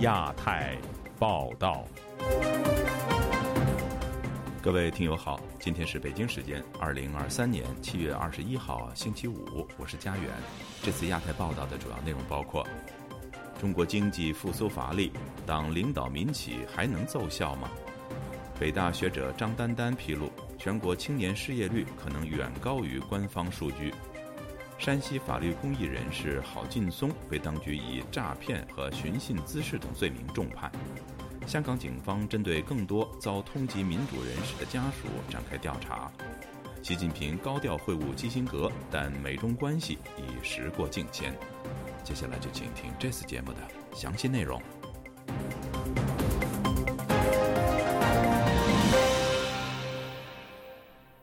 亚太报道，各位听友好，今天是北京时间二零二三年七月二十一号星期五，我是佳远。这次亚太报道的主要内容包括：中国经济复苏乏力，党领导民企还能奏效吗？北大学者张丹丹披露，全国青年失业率可能远高于官方数据。山西法律公益人士郝劲松被当局以诈骗和寻衅滋事等罪名重判。香港警方针对更多遭通缉民主人士的家属展开调查。习近平高调会晤基辛格，但美中关系已时过境迁。接下来就请听这次节目的详细内容。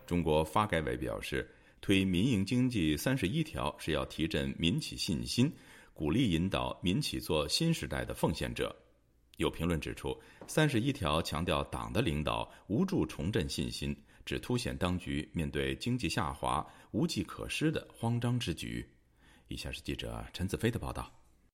中国发改委表示。推民营经济三十一条是要提振民企信心，鼓励引导民企做新时代的奉献者。有评论指出，三十一条强调党的领导无助重振信心，只凸显当局面对经济下滑无计可施的慌张之举。以下是记者陈子飞的报道。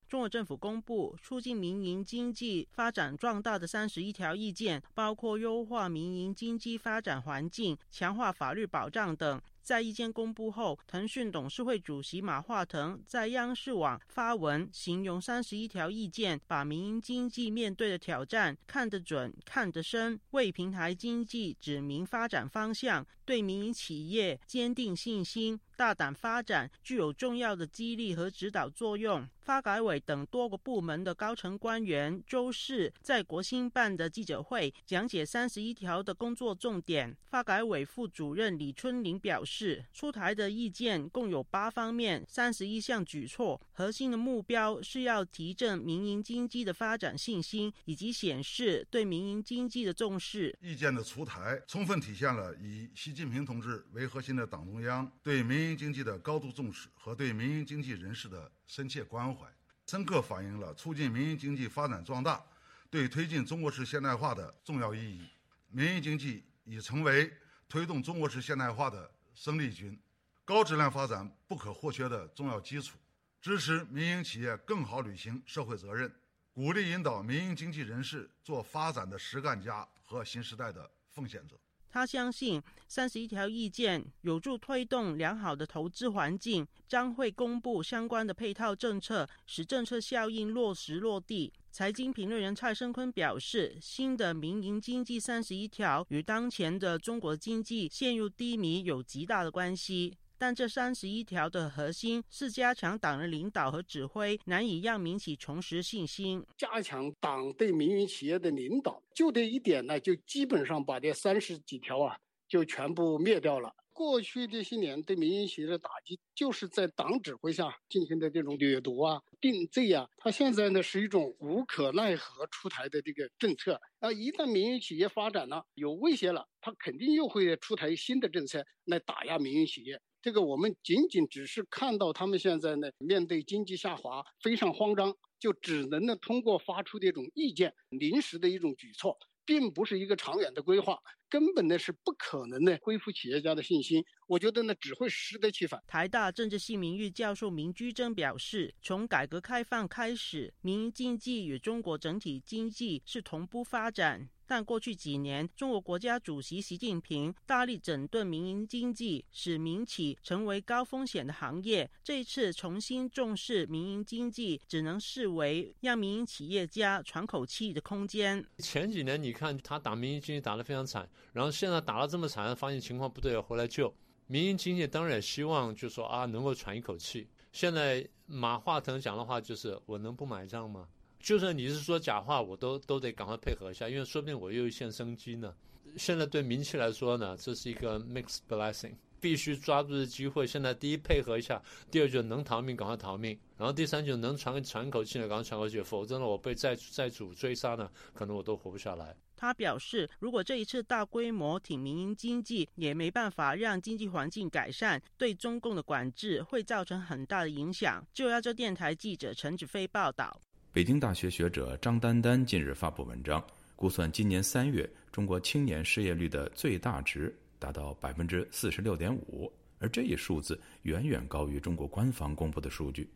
中国政府公布促进民营经济发展壮大的三十一条意见，包括优化民营经济发展环境、强化法律保障等。在意见公布后，腾讯董事会主席马化腾在央视网发文，形容三十一条意见把民营经济面对的挑战看得准、看得深，为平台经济指明发展方向，对民营企业坚定信心。大胆发展具有重要的激励和指导作用。发改委等多个部门的高层官员周四在国新办的记者会讲解三十一条的工作重点。发改委副主任李春林表示，是出台的意见共有八方面、三十一项举措，核心的目标是要提振民营经济的发展信心，以及显示对民营经济的重视。意见的出台，充分体现了以习近平同志为核心的党中央对民营经济的高度重视和对民营经济人士的深切关怀，深刻反映了促进民营经济发展壮大对推进中国式现代化的重要意义。民营经济已成为推动中国式现代化的生力军，高质量发展不可或缺的重要基础。支持民营企业更好履行社会责任，鼓励引导民营经济人士做发展的实干家和新时代的奉献者。他相信三十一条意见有助推动良好的投资环境，将会公布相关的配套政策，使政策效应落实落地。财经评论员蔡生坤表示，新的民营经济三十一条与当前的中国经济陷入低迷有极大的关系。但这三十一条的核心是加强党的领导和指挥，难以让民企重拾信心。加强党对民营企业的领导，就这一点呢，就基本上把这三十几条啊，就全部灭掉了。过去这些年对民营企业的打击，就是在党指挥下进行的这种掠夺啊、定罪啊。他现在呢是一种无可奈何出台的这个政策啊。一旦民营企业发展了有威胁了，他肯定又会出台新的政策来打压民营企业。这个我们仅仅只是看到他们现在呢，面对经济下滑非常慌张，就只能呢通过发出这种意见，临时的一种举措，并不是一个长远的规划，根本呢是不可能呢恢复企业家的信心。我觉得呢只会适得其反。台大政治系名誉教授明居正表示，从改革开放开始，民营经济与中国整体经济是同步发展。但过去几年，中国国家主席习近平大力整顿民营经济，使民企成为高风险的行业。这一次重新重视民营经济，只能视为让民营企业家喘口气的空间。前几年你看他打民营经济打得非常惨，然后现在打了这么惨，发现情况不对，回来救民营经济，当然也希望就说啊能够喘一口气。现在马化腾讲的话就是：我能不买账吗？就算你是说假话，我都都得赶快配合一下，因为说不定我又一线生机呢。现在对民企来说呢，这是一个 mixed blessing，必须抓住这机会。现在第一配合一下，第二就能逃命赶快逃命，然后第三就能喘喘口气呢赶快喘口气，否则呢我被债债主追杀呢，可能我都活不下来。他表示，如果这一次大规模挺民营经济，也没办法让经济环境改善，对中共的管制会造成很大的影响。就要这电台记者陈子飞报道。北京大学学者张丹丹近日发布文章，估算今年三月中国青年失业率的最大值达到百分之四十六点五，而这一数字远远高于中国官方公布的数据。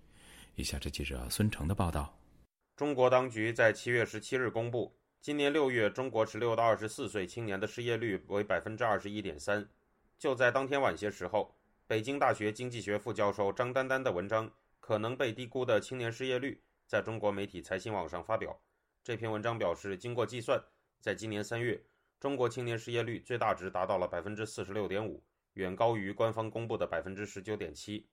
以下是记者孙成的报道。中国当局在七月十七日公布，今年六月中国十六到二十四岁青年的失业率为百分之二十一点三。就在当天晚些时候，北京大学经济学副教授张丹丹的文章《可能被低估的青年失业率》在中国媒体财新网上发表。这篇文章表示，经过计算，在今年三月，中国青年失业率最大值达到了百分之四十六点五，远高于官方公布的百分之十九点七。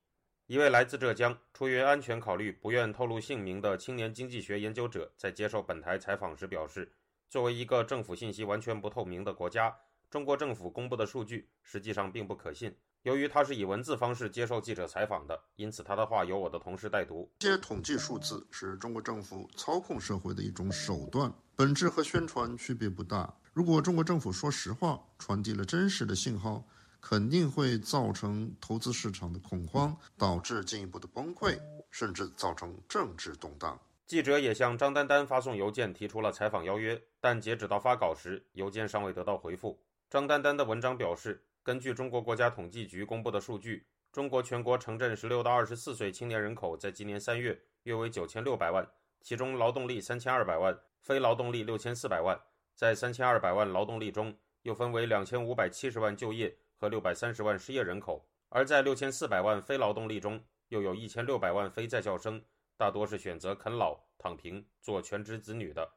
一位来自浙江、出于安全考虑不愿透露姓名的青年经济学研究者在接受本台采访时表示：“作为一个政府信息完全不透明的国家，中国政府公布的数据实际上并不可信。由于他是以文字方式接受记者采访的，因此他的话由我的同事代读。这些统计数字是中国政府操控社会的一种手段，本质和宣传区别不大。如果中国政府说实话，传递了真实的信号。”肯定会造成投资市场的恐慌，导致进一步的崩溃，甚至造成政治动荡。记者也向张丹丹发送邮件提出了采访邀约，但截止到发稿时，邮件尚未得到回复。张丹丹的文章表示，根据中国国家统计局公布的数据，中国全国城镇十六到二十四岁青年人口在今年三月约为九千六百万，其中劳动力三千二百万，非劳动力六千四百万。在三千二百万劳动力中，又分为两千五百七十万就业。和六百三十万失业人口，而在六千四百万非劳动力中，又有一千六百万非在校生，大多是选择啃老、躺平、做全职子女的。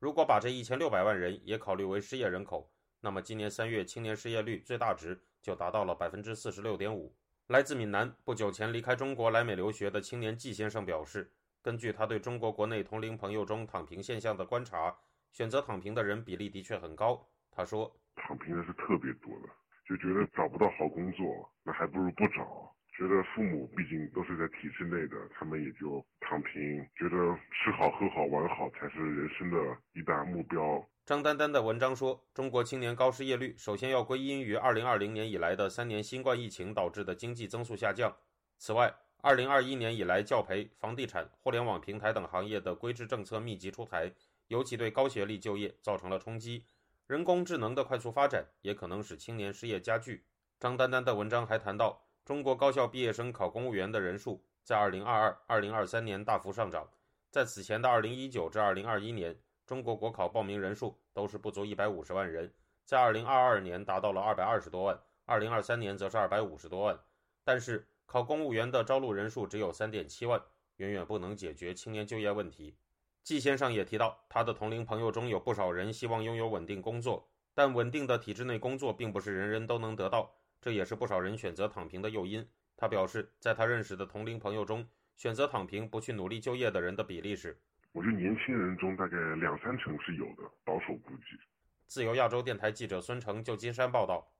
如果把这一千六百万人也考虑为失业人口，那么今年三月青年失业率最大值就达到了百分之四十六点五。来自闽南、不久前离开中国来美留学的青年季先生表示，根据他对中国国内同龄朋友中躺平现象的观察，选择躺平的人比例的确很高。他说：“躺平的是特别多的。”就觉得找不到好工作，那还不如不找。觉得父母毕竟都是在体制内的，他们也就躺平，觉得吃好喝好玩好才是人生的一大目标。张丹丹的文章说，中国青年高失业率首先要归因于2020年以来的三年新冠疫情导致的经济增速下降。此外，2021年以来教培、房地产、互联网平台等行业的规制政策密集出台，尤其对高学历就业造成了冲击。人工智能的快速发展也可能使青年失业加剧。张丹丹的文章还谈到，中国高校毕业生考公务员的人数在2022、2023年大幅上涨，在此前的2019至2021年，中国国考报名人数都是不足150万人，在2022年达到了220多万，2023年则是250多万。但是，考公务员的招录人数只有三点七万，远远不能解决青年就业问题。季先生也提到，他的同龄朋友中有不少人希望拥有稳定工作，但稳定的体制内工作并不是人人都能得到，这也是不少人选择躺平的诱因。他表示，在他认识的同龄朋友中，选择躺平不去努力就业的人的比例是，我觉得年轻人中大概两三成是有的，保守估计。自由亚洲电台记者孙成旧金山报道。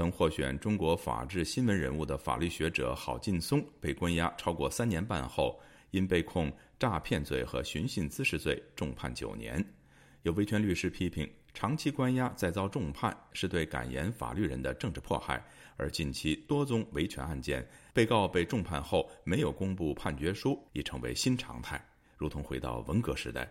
曾获选中国法治新闻人物的法律学者郝劲松被关押超过三年半后，因被控诈骗罪和寻衅滋事罪，重判九年。有维权律师批评，长期关押再遭重判是对敢言法律人的政治迫害。而近期多宗维权案件，被告被重判后没有公布判决书，已成为新常态，如同回到文革时代。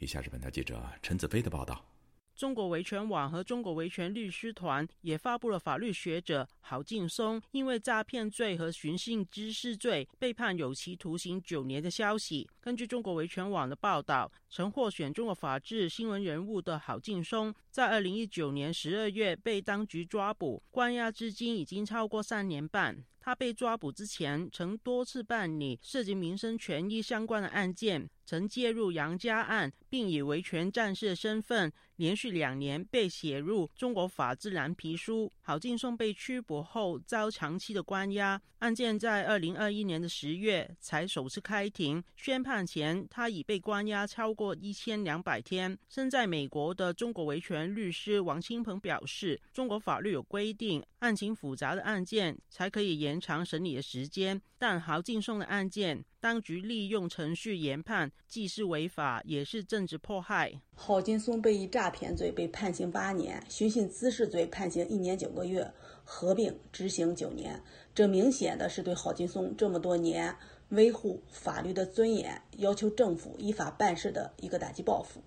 以下是本台记者陈子飞的报道。中国维权网和中国维权律师团也发布了法律学者郝劲松因为诈骗罪和寻衅滋事罪被判有期徒刑九年的消息。根据中国维权网的报道，曾获选中国法治新闻人物的郝劲松，在二零一九年十二月被当局抓捕，关押至今已经超过三年半。他被抓捕之前，曾多次办理涉及民生权益相关的案件，曾介入杨家案，并以维权战士的身份，连续两年被写入中国法治蓝皮书。郝劲松被拘捕后遭长期的关押，案件在二零二一年的十月才首次开庭。宣判前，他已被关押超过一千两百天。身在美国的中国维权律师王清鹏表示，中国法律有规定，案情复杂的案件才可以延。延长审理的时间，但郝劲松的案件，当局利用程序研判，既是违法，也是政治迫害。郝劲松被以诈骗罪被判刑八年，寻衅滋事罪判刑一年九个月，合并执行九年。这明显的是对郝劲松这么多年维护法律的尊严、要求政府依法办事的一个打击报复。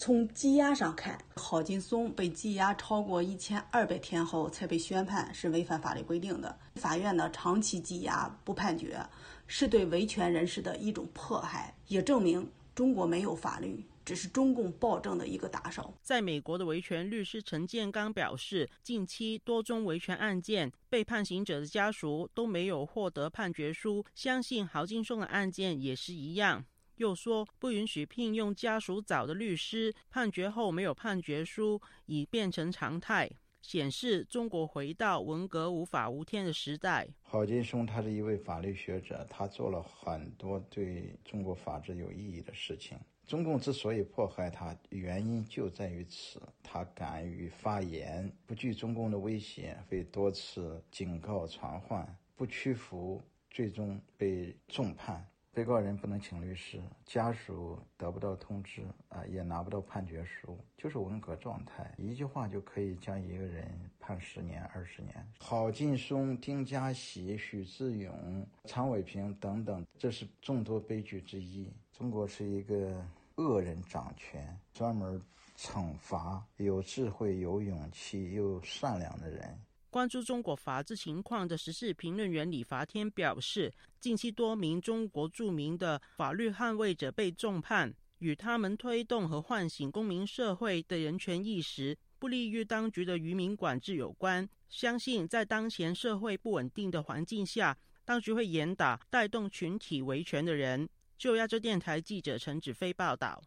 从羁押上看，郝劲松被羁押超过一千二百天后才被宣判，是违反法律规定的。法院呢长期羁押不判决，是对维权人士的一种迫害，也证明中国没有法律。只是中共暴政的一个打手。在美国的维权律师陈建刚表示，近期多宗维权案件，被判刑者的家属都没有获得判决书，相信郝金松的案件也是一样。又说不允许聘用家属找的律师，判决后没有判决书已变成常态，显示中国回到文革无法无天的时代。郝金松他是一位法律学者，他做了很多对中国法治有意义的事情。中共之所以迫害他，原因就在于此。他敢于发言，不惧中共的威胁，被多次警告传唤，不屈服，最终被重判。被告人不能请律师，家属得不到通知，啊，也拿不到判决书，就是文革状态。一句话就可以将一个人判十年、二十年。郝劲松、丁家喜、许志勇、常伟平等等，这是众多悲剧之一。中国是一个。恶人掌权，专门惩罚有智慧、有勇气又善良的人。关注中国法治情况的时事评论员李伐天表示，近期多名中国著名的法律捍卫者被重判，与他们推动和唤醒公民社会的人权意识，不利于当局的渔民管制有关。相信在当前社会不稳定的环境下，当局会严打带动群体维权的人。就亚洲电台记者陈子飞报道，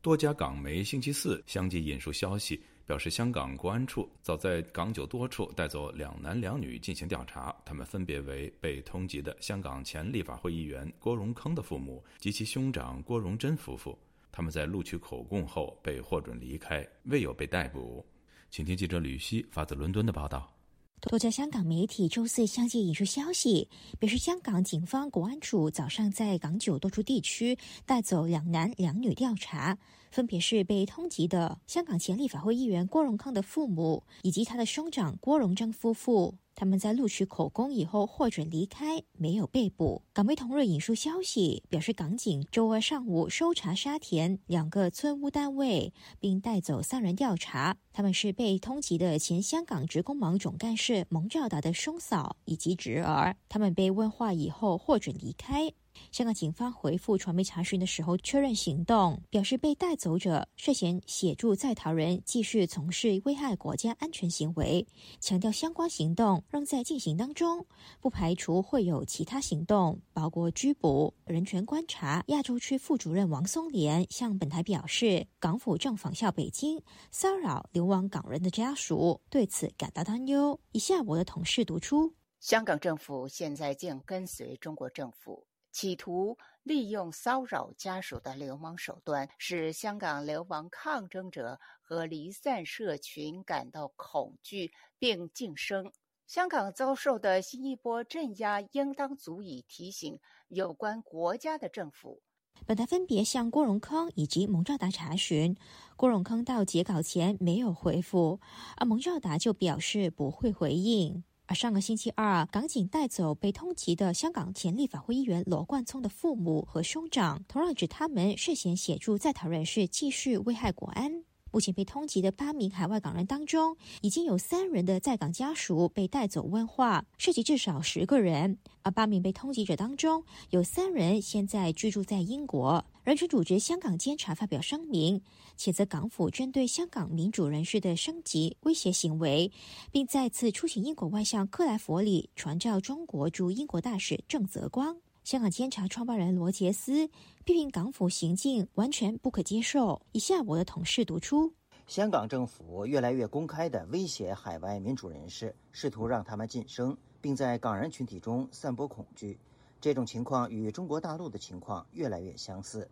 多家港媒星期四相继引述消息，表示香港国安处早在港九多处带走两男两女进行调查，他们分别为被通缉的香港前立法会议员郭荣铿的父母及其兄长郭荣贞夫妇。他们在录取口供后被获准离开，未有被逮捕。请听记者吕希发自伦敦的报道。多家香港媒体周四相继引述消息，表示香港警方国安处早上在港九多处地区带走两男两女调查，分别是被通缉的香港前立法会议员郭荣康的父母以及他的兄长郭荣章夫妇。他们在录取口供以后获准离开，没有被捕。港媒同日引述消息表示，港警周二上午搜查沙田两个村屋单位，并带走三人调查。他们是被通缉的前香港职工盟总干事蒙兆达的兄嫂以及侄儿。他们被问话以后获准离开。香港警方回复传媒查询的时候确认行动，表示被带走者涉嫌协助在逃人继续从事危害国家安全行为，强调相关行动仍在进行当中，不排除会有其他行动，包括拘捕。人权观察亚洲区副主任王松莲向本台表示，港府正仿效北京骚扰流亡港人的家属，对此感到担忧。以下我的同事读出：香港政府现在正跟随中国政府。企图利用骚扰家属的流氓手段，使香港流亡抗争者和离散社群感到恐惧并晋升。香港遭受的新一波镇压，应当足以提醒有关国家的政府。本台分别向郭荣铿以及蒙兆达查询，郭荣铿到截稿前没有回复，而蒙兆达就表示不会回应。而上个星期二，港警带走被通缉的香港前立法会议员罗冠聪的父母和兄长，同样指他们涉嫌协助在逃人士继续危害国安。目前被通缉的八名海外港人当中，已经有三人的在港家属被带走问话，涉及至少十个人。而八名被通缉者当中，有三人现在居住在英国。人权组织香港监察发表声明，谴责港府针对香港民主人士的升级威胁行为，并再次出请英国外相克莱弗里传召中国驻英国大使郑泽光。香港监察创办人罗杰斯批评港府行径完全不可接受。以下我的同事读出：香港政府越来越公开地威胁海外民主人士，试图让他们晋升，并在港人群体中散播恐惧。这种情况与中国大陆的情况越来越相似。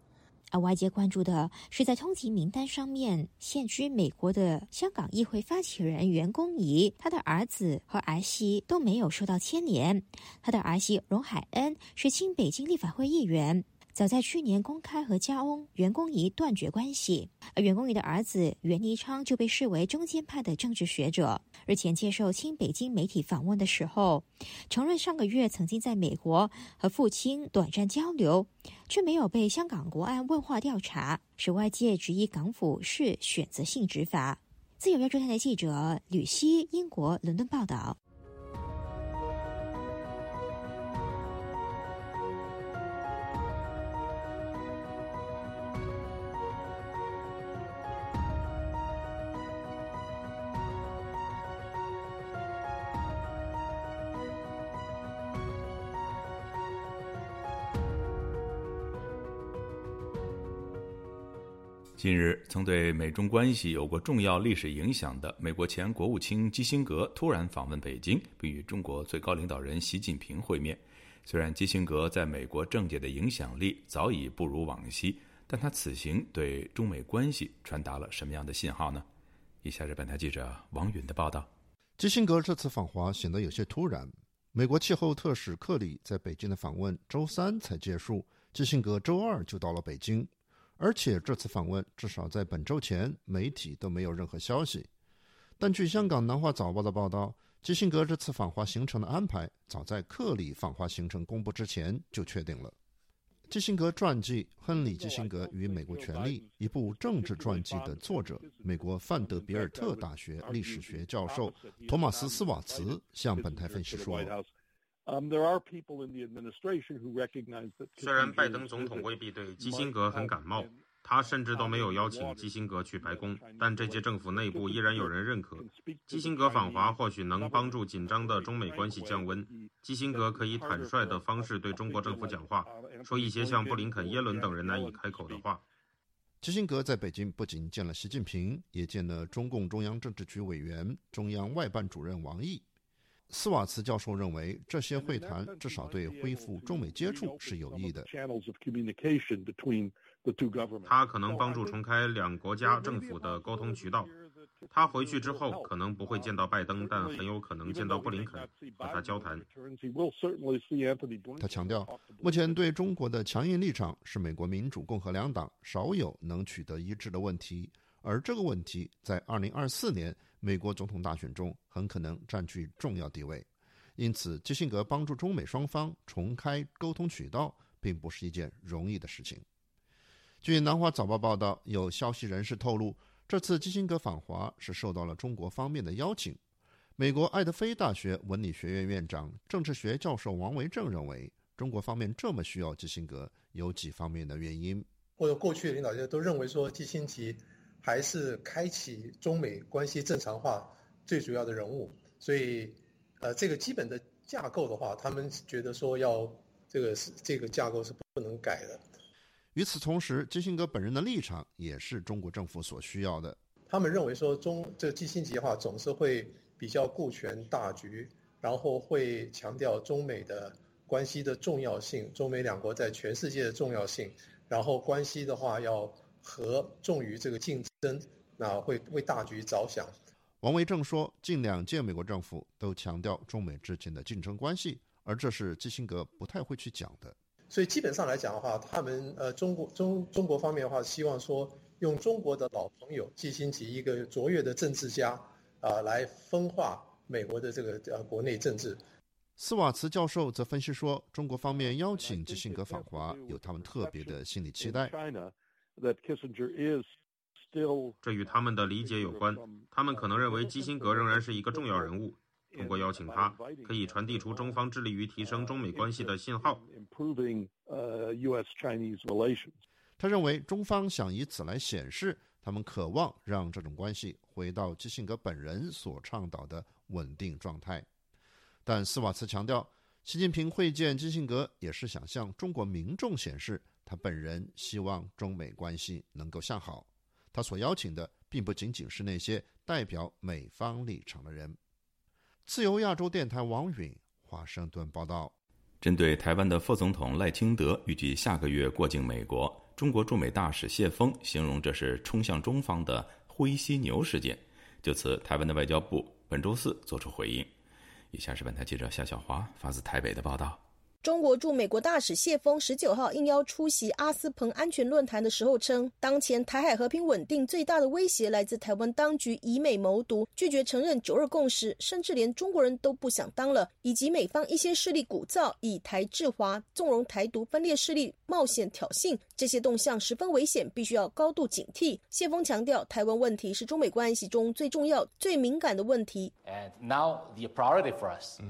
而外界关注的是，在通缉名单上面现居美国的香港议会发起人袁公仪，他的儿子和儿媳都没有受到牵连。他的儿媳荣海恩是清北京立法会议员。早在去年公开和家翁袁公仪断绝关系，而袁公仪的儿子袁尼昌就被视为中间派的政治学者。日前接受亲北京媒体访问的时候，承认上个月曾经在美国和父亲短暂交流，却没有被香港国安问话调查，使外界质疑港府是选择性执法。自由亚洲台记者吕希，英国伦敦报道。近日，曾对美中关系有过重要历史影响的美国前国务卿基辛格突然访问北京，并与中国最高领导人习近平会面。虽然基辛格在美国政界的影响力早已不如往昔，但他此行对中美关系传达了什么样的信号呢？以下是本台记者王允的报道。基辛格这次访华显得有些突然。美国气候特使克里在北京的访问周三才结束，基辛格周二就到了北京。而且这次访问至少在本周前，媒体都没有任何消息。但据香港南华早报的报道，基辛格这次访华行程的安排，早在克里访华行程公布之前就确定了。基辛格传记《亨利·基辛格与美国权力》一部政治传记的作者，美国范德比尔特大学历史学教授托马斯·斯瓦茨向本台分析说。虽然拜登总统未必对基辛格很感冒，他甚至都没有邀请基辛格去白宫，但这届政府内部依然有人认可基辛格访华，或许能帮助紧张的中美关系降温。基辛格可以坦率的方式对中国政府讲话，说一些像布林肯、耶伦等人难以开口的话。基辛格在北京不仅见了习近平，也见了中共中央政治局委员、中央外办主任王毅。斯瓦茨教授认为，这些会谈至少对恢复中美接触是有益的。他可能帮助重开两国家政府的沟通渠道。他回去之后可能不会见到拜登，但很有可能见到布林肯和他交谈。他强调，目前对中国的强硬立场是美国民主共和两党少有能取得一致的问题，而这个问题在2024年。美国总统大选中很可能占据重要地位，因此基辛格帮助中美双方重开沟通渠道，并不是一件容易的事情。据南华早报报道，有消息人士透露，这次基辛格访华是受到了中国方面的邀请。美国爱德菲大学文理学院院长、政治学教授王维正认为，中国方面这么需要基辛格，有几方面的原因。或者过去的领导人都认为说，基辛格。还是开启中美关系正常化最主要的人物，所以，呃，这个基本的架构的话，他们觉得说要这个是这个架构是不能改的。与此同时，基辛格本人的立场也是中国政府所需要的。他们认为说中这基辛格的话总是会比较顾全大局，然后会强调中美的关系的重要性，中美两国在全世界的重要性，然后关系的话要。和重于这个竞争，那会为大局着想。王维正说，近两届美国政府都强调中美之间的竞争关系，而这是基辛格不太会去讲的。所以基本上来讲的话，他们呃中国中中国方面的话，希望说用中国的老朋友基辛格一个卓越的政治家啊，来分化美国的这个呃国内政治。斯瓦茨教授则分析说，中国方面邀请基辛格访华，有他们特别的心理期待。这与他们的理解有关。他们可能认为基辛格仍然是一个重要人物，通过邀请他，可以传递出中方致力于提升中美关系的信号。他认为中方想以此来显示，他们渴望让这种关系回到基辛格本人所倡导的稳定状态。但斯瓦茨强调，习近平会见基辛格也是想向中国民众显示。他本人希望中美关系能够向好，他所邀请的并不仅仅是那些代表美方立场的人。自由亚洲电台王允华盛顿报道：针对台湾的副总统赖清德预计下个月过境美国，中国驻美大使谢锋形容这是冲向中方的灰犀牛事件。就此，台湾的外交部本周四作出回应。以下是本台记者夏小华发自台北的报道。中国驻美国大使谢峰十九号应邀出席阿斯彭安全论坛的时候称，当前台海和平稳定最大的威胁来自台湾当局以美谋独，拒绝承认九二共识，甚至连中国人都不想当了，以及美方一些势力鼓噪以台制华，纵容台独分裂势力冒险挑衅，这些动向十分危险，必须要高度警惕。谢峰强调，台湾问题是中美关系中最重要、最敏感的问题。And now the priority for us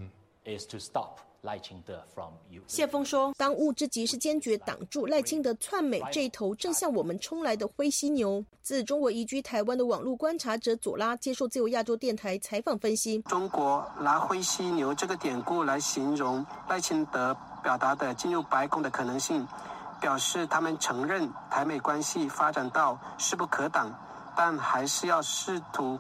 is to stop. 赖清德 from you。谢峰说：“当务之急是坚决挡住赖清德窜美这一头正向我们冲来的灰犀牛。”自中国移居台湾的网络观察者左拉接受自由亚洲电台采访分析：“中国拿灰犀牛这个典故来形容赖清德表达的进入白宫的可能性，表示他们承认台美关系发展到势不可挡，但还是要试图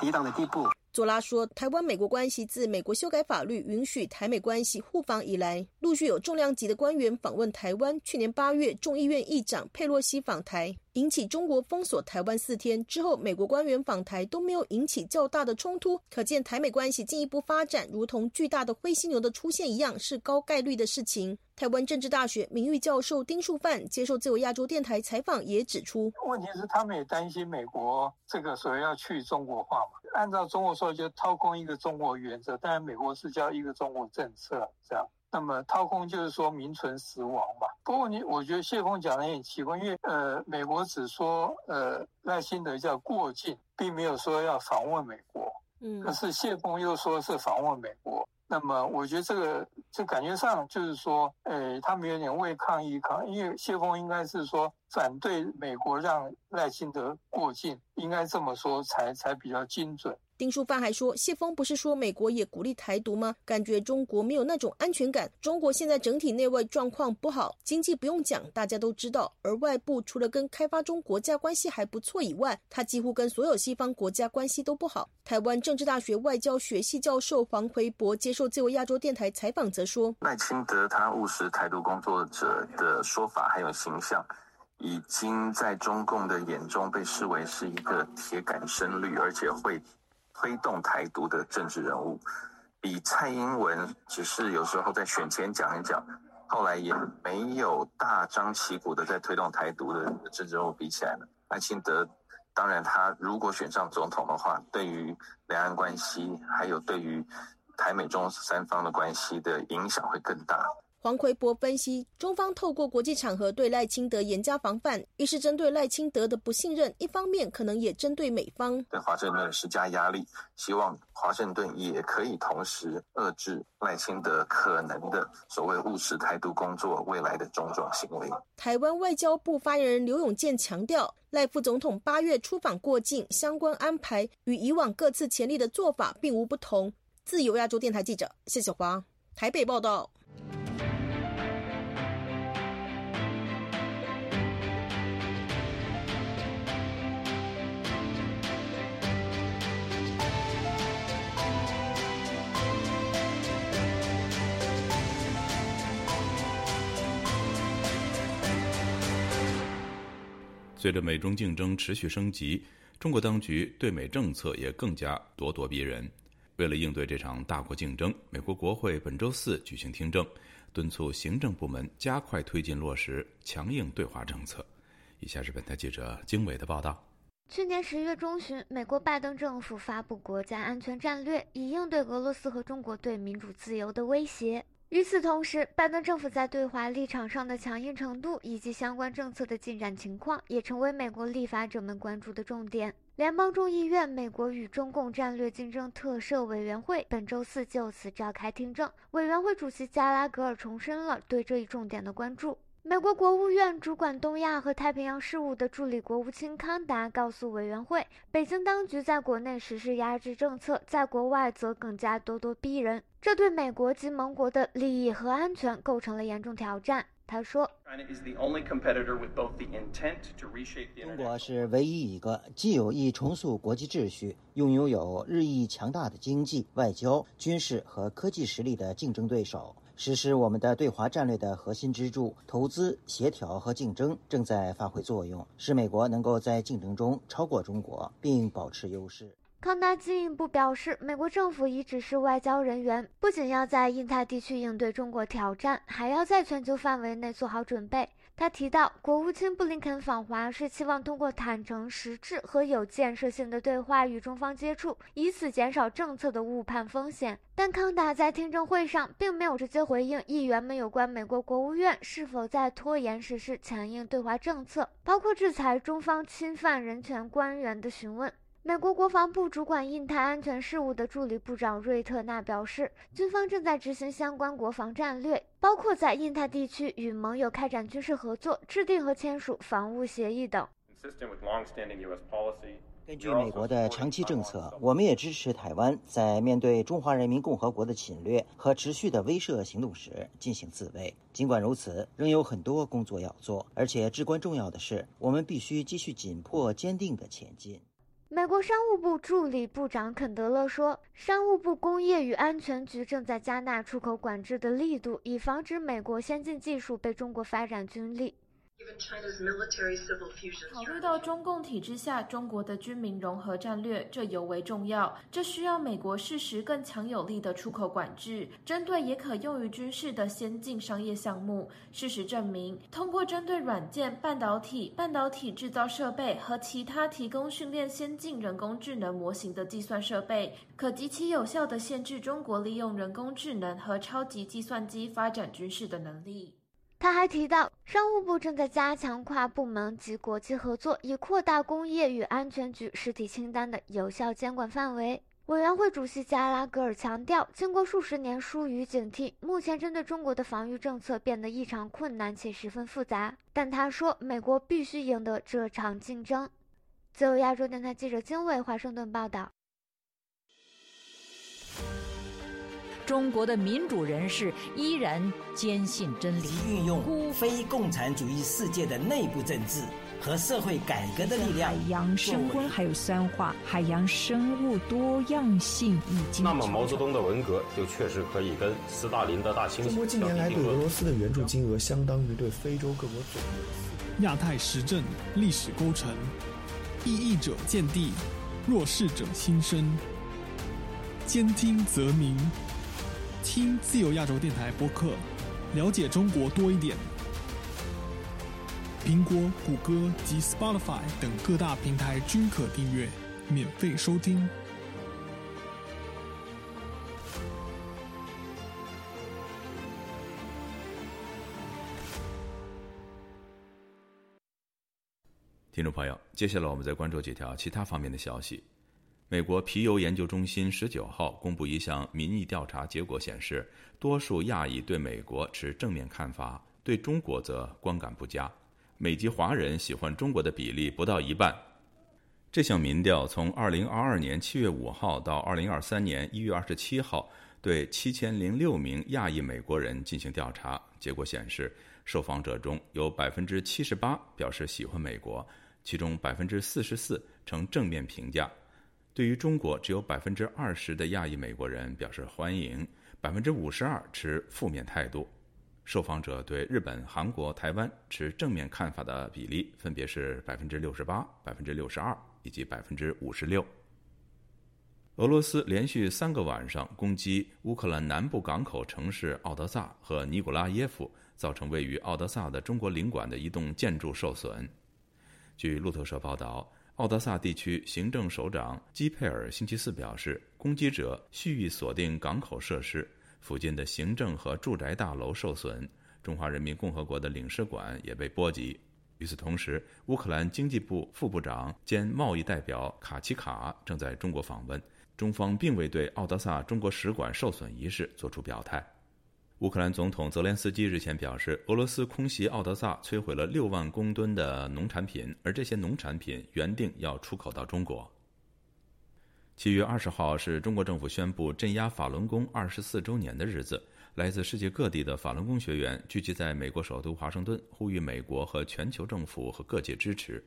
抵挡的地步。”佐拉说，台湾美国关系自美国修改法律允许台美关系互访以来，陆续有重量级的官员访问台湾。去年八月，众议院议长佩洛西访台。引起中国封锁台湾四天之后，美国官员访台都没有引起较大的冲突，可见台美关系进一步发展，如同巨大的灰犀牛的出现一样，是高概率的事情。台湾政治大学名誉教授丁树范接受自由亚洲电台采访也指出，问题是他们也担心美国这个所谓要去中国化嘛？按照中国说，就掏空一个中国原则，当然美国是叫一个中国政策这样。那么掏空就是说名存实亡嘛。不过你我觉得谢峰讲的也很奇怪，因为呃美国只说呃赖清德叫过境，并没有说要访问美国。嗯，可是谢峰又说是访问美国。那么我觉得这个就感觉上就是说，呃他们有点为抗议抗，因为谢峰应该是说反对美国让赖清德过境，应该这么说才才比较精准。丁书范还说，谢峰不是说美国也鼓励台独吗？感觉中国没有那种安全感。中国现在整体内外状况不好，经济不用讲，大家都知道。而外部除了跟开发中国家关系还不错以外，他几乎跟所有西方国家关系都不好。台湾政治大学外交学系教授黄奎博接受自由亚洲电台采访则说，赖清德他务实台独工作者的说法还有形象，已经在中共的眼中被视为是一个铁杆深绿，而且会。推动台独的政治人物，比蔡英文只是有时候在选前讲一讲，后来也没有大张旗鼓的在推动台独的政治人物比起来呢。赖清德，当然他如果选上总统的话，对于两岸关系还有对于台美中三方的关系的影响会更大。黄奎博分析，中方透过国际场合对赖清德严加防范，一是针对赖清德的不信任，一方面可能也针对美方对华盛顿施加压力，希望华盛顿也可以同时遏制赖清德可能的所谓务实台独工作未来的种种行为。台湾外交部发言人刘永健强调，赖副总统八月出访过境相关安排与以往各次前例的做法并无不同。自由亚洲电台记者谢小华台北报道。随着美中竞争持续升级，中国当局对美政策也更加咄咄逼人。为了应对这场大国竞争，美国国会本周四举行听证，敦促行政部门加快推进落实强硬对华政策。以下是本台记者经纬的报道：去年十月中旬，美国拜登政府发布国家安全战略，以应对俄罗斯和中国对民主自由的威胁。与此同时，拜登政府在对华立场上的强硬程度以及相关政策的进展情况，也成为美国立法者们关注的重点。联邦众议院美国与中共战略竞争特设委员会本周四就此召开听证，委员会主席加拉格尔重申了对这一重点的关注。美国国务院主管东亚和太平洋事务的助理国务卿康达告诉委员会，北京当局在国内实施压制政策，在国外则更加咄咄逼人，这对美国及盟国的利益和安全构成了严重挑战。他说：“中国是唯一一个既有意重塑国际秩序，又拥有日益强大的经济、外交、军事和科技实力的竞争对手。”实施我们的对华战略的核心支柱——投资、协调和竞争，正在发挥作用，使美国能够在竞争中超过中国，并保持优势。康达进一步表示，美国政府已指示外交人员，不仅要在印太地区应对中国挑战，还要在全球范围内做好准备。他提到，国务卿布林肯访华是期望通过坦诚、实质和有建设性的对话与中方接触，以此减少政策的误判风险。但康达在听证会上并没有直接回应议员们有关美国国务院是否在拖延实施强硬对华政策，包括制裁中方侵犯人权官员的询问。美国国防部主管印太安全事务的助理部长瑞特纳表示，军方正在执行相关国防战略，包括在印太地区与盟友开展军事合作、制定和签署防务协议等。根据美国的长期政策，我们也支持台湾在面对中华人民共和国的侵略和持续的威慑行动时进行自卫。尽管如此，仍有很多工作要做，而且至关重要的是，我们必须继续紧迫、坚定地前进。美国商务部助理部长肯德勒说：“商务部工业与安全局正在加大出口管制的力度，以防止美国先进技术被中国发展军力。”考虑到中共体制下中国的军民融合战略，这尤为重要。这需要美国适时更强有力的出口管制，针对也可用于军事的先进商业项目。事实证明，通过针对软件、半导体、半导体制造设备和其他提供训练先进人工智能模型的计算设备，可极其有效地限制中国利用人工智能和超级计算机发展军事的能力。他还提到，商务部正在加强跨部门及国际合作，以扩大工业与安全局实体清单的有效监管范围。委员会主席加拉格尔强调，经过数十年疏于警惕，目前针对中国的防御政策变得异常困难且十分复杂。但他说，美国必须赢得这场竞争。自由亚洲电台记者经纬华盛顿报道。中国的民主人士依然坚信真理，运用非共产主义世界的内部政治和社会改革的力量。海洋升温还有酸化，海洋生物多样性已经。那么毛泽东的文革就确实可以跟斯大林的大清洗。中国近年来对俄罗斯的援助金额相当于对非洲各国总和。亚太时政历史构成，异议者见地，弱势者心声，兼听则明。听自由亚洲电台播客，了解中国多一点。苹果、谷歌及 Spotify 等各大平台均可订阅，免费收听。听众朋友，接下来我们再关注几条其他方面的消息。美国皮尤研究中心十九号公布一项民意调查结果显示，多数亚裔对美国持正面看法，对中国则观感不佳。美籍华人喜欢中国的比例不到一半。这项民调从二零二二年七月五号到二零二三年一月二十七号，对七千零六名亚裔美国人进行调查。结果显示，受访者中有百分之七十八表示喜欢美国，其中百分之四十四呈正面评价。对于中国，只有百分之二十的亚裔美国人表示欢迎，百分之五十二持负面态度。受访者对日本、韩国、台湾持正面看法的比例分别是百分之六十八、百分之六十二以及百分之五十六。俄罗斯连续三个晚上攻击乌克兰南部港口城市奥德萨和尼古拉耶夫，造成位于奥德萨的中国领馆的一栋建筑受损。据路透社报道。奥德萨地区行政首长基佩尔星期四表示，攻击者蓄意锁定港口设施，附近的行政和住宅大楼受损。中华人民共和国的领事馆也被波及。与此同时，乌克兰经济部副部长兼贸易代表卡奇卡正在中国访问，中方并未对奥德萨中国使馆受损一事作出表态。乌克兰总统泽连斯基日前表示，俄罗斯空袭奥德萨，摧毁了六万公吨的农产品，而这些农产品原定要出口到中国。七月二十号是中国政府宣布镇压法轮功二十四周年的日子，来自世界各地的法轮功学员聚集在美国首都华盛顿，呼吁美国和全球政府和各界支持。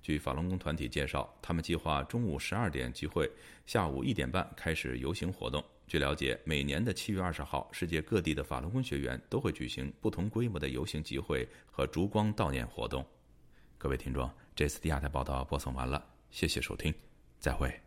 据法轮功团体介绍，他们计划中午十二点集会，下午一点半开始游行活动。据了解，每年的七月二十号，世界各地的法轮功学员都会举行不同规模的游行集会和烛光悼念活动。各位听众，这次第二台报道播送完了，谢谢收听，再会。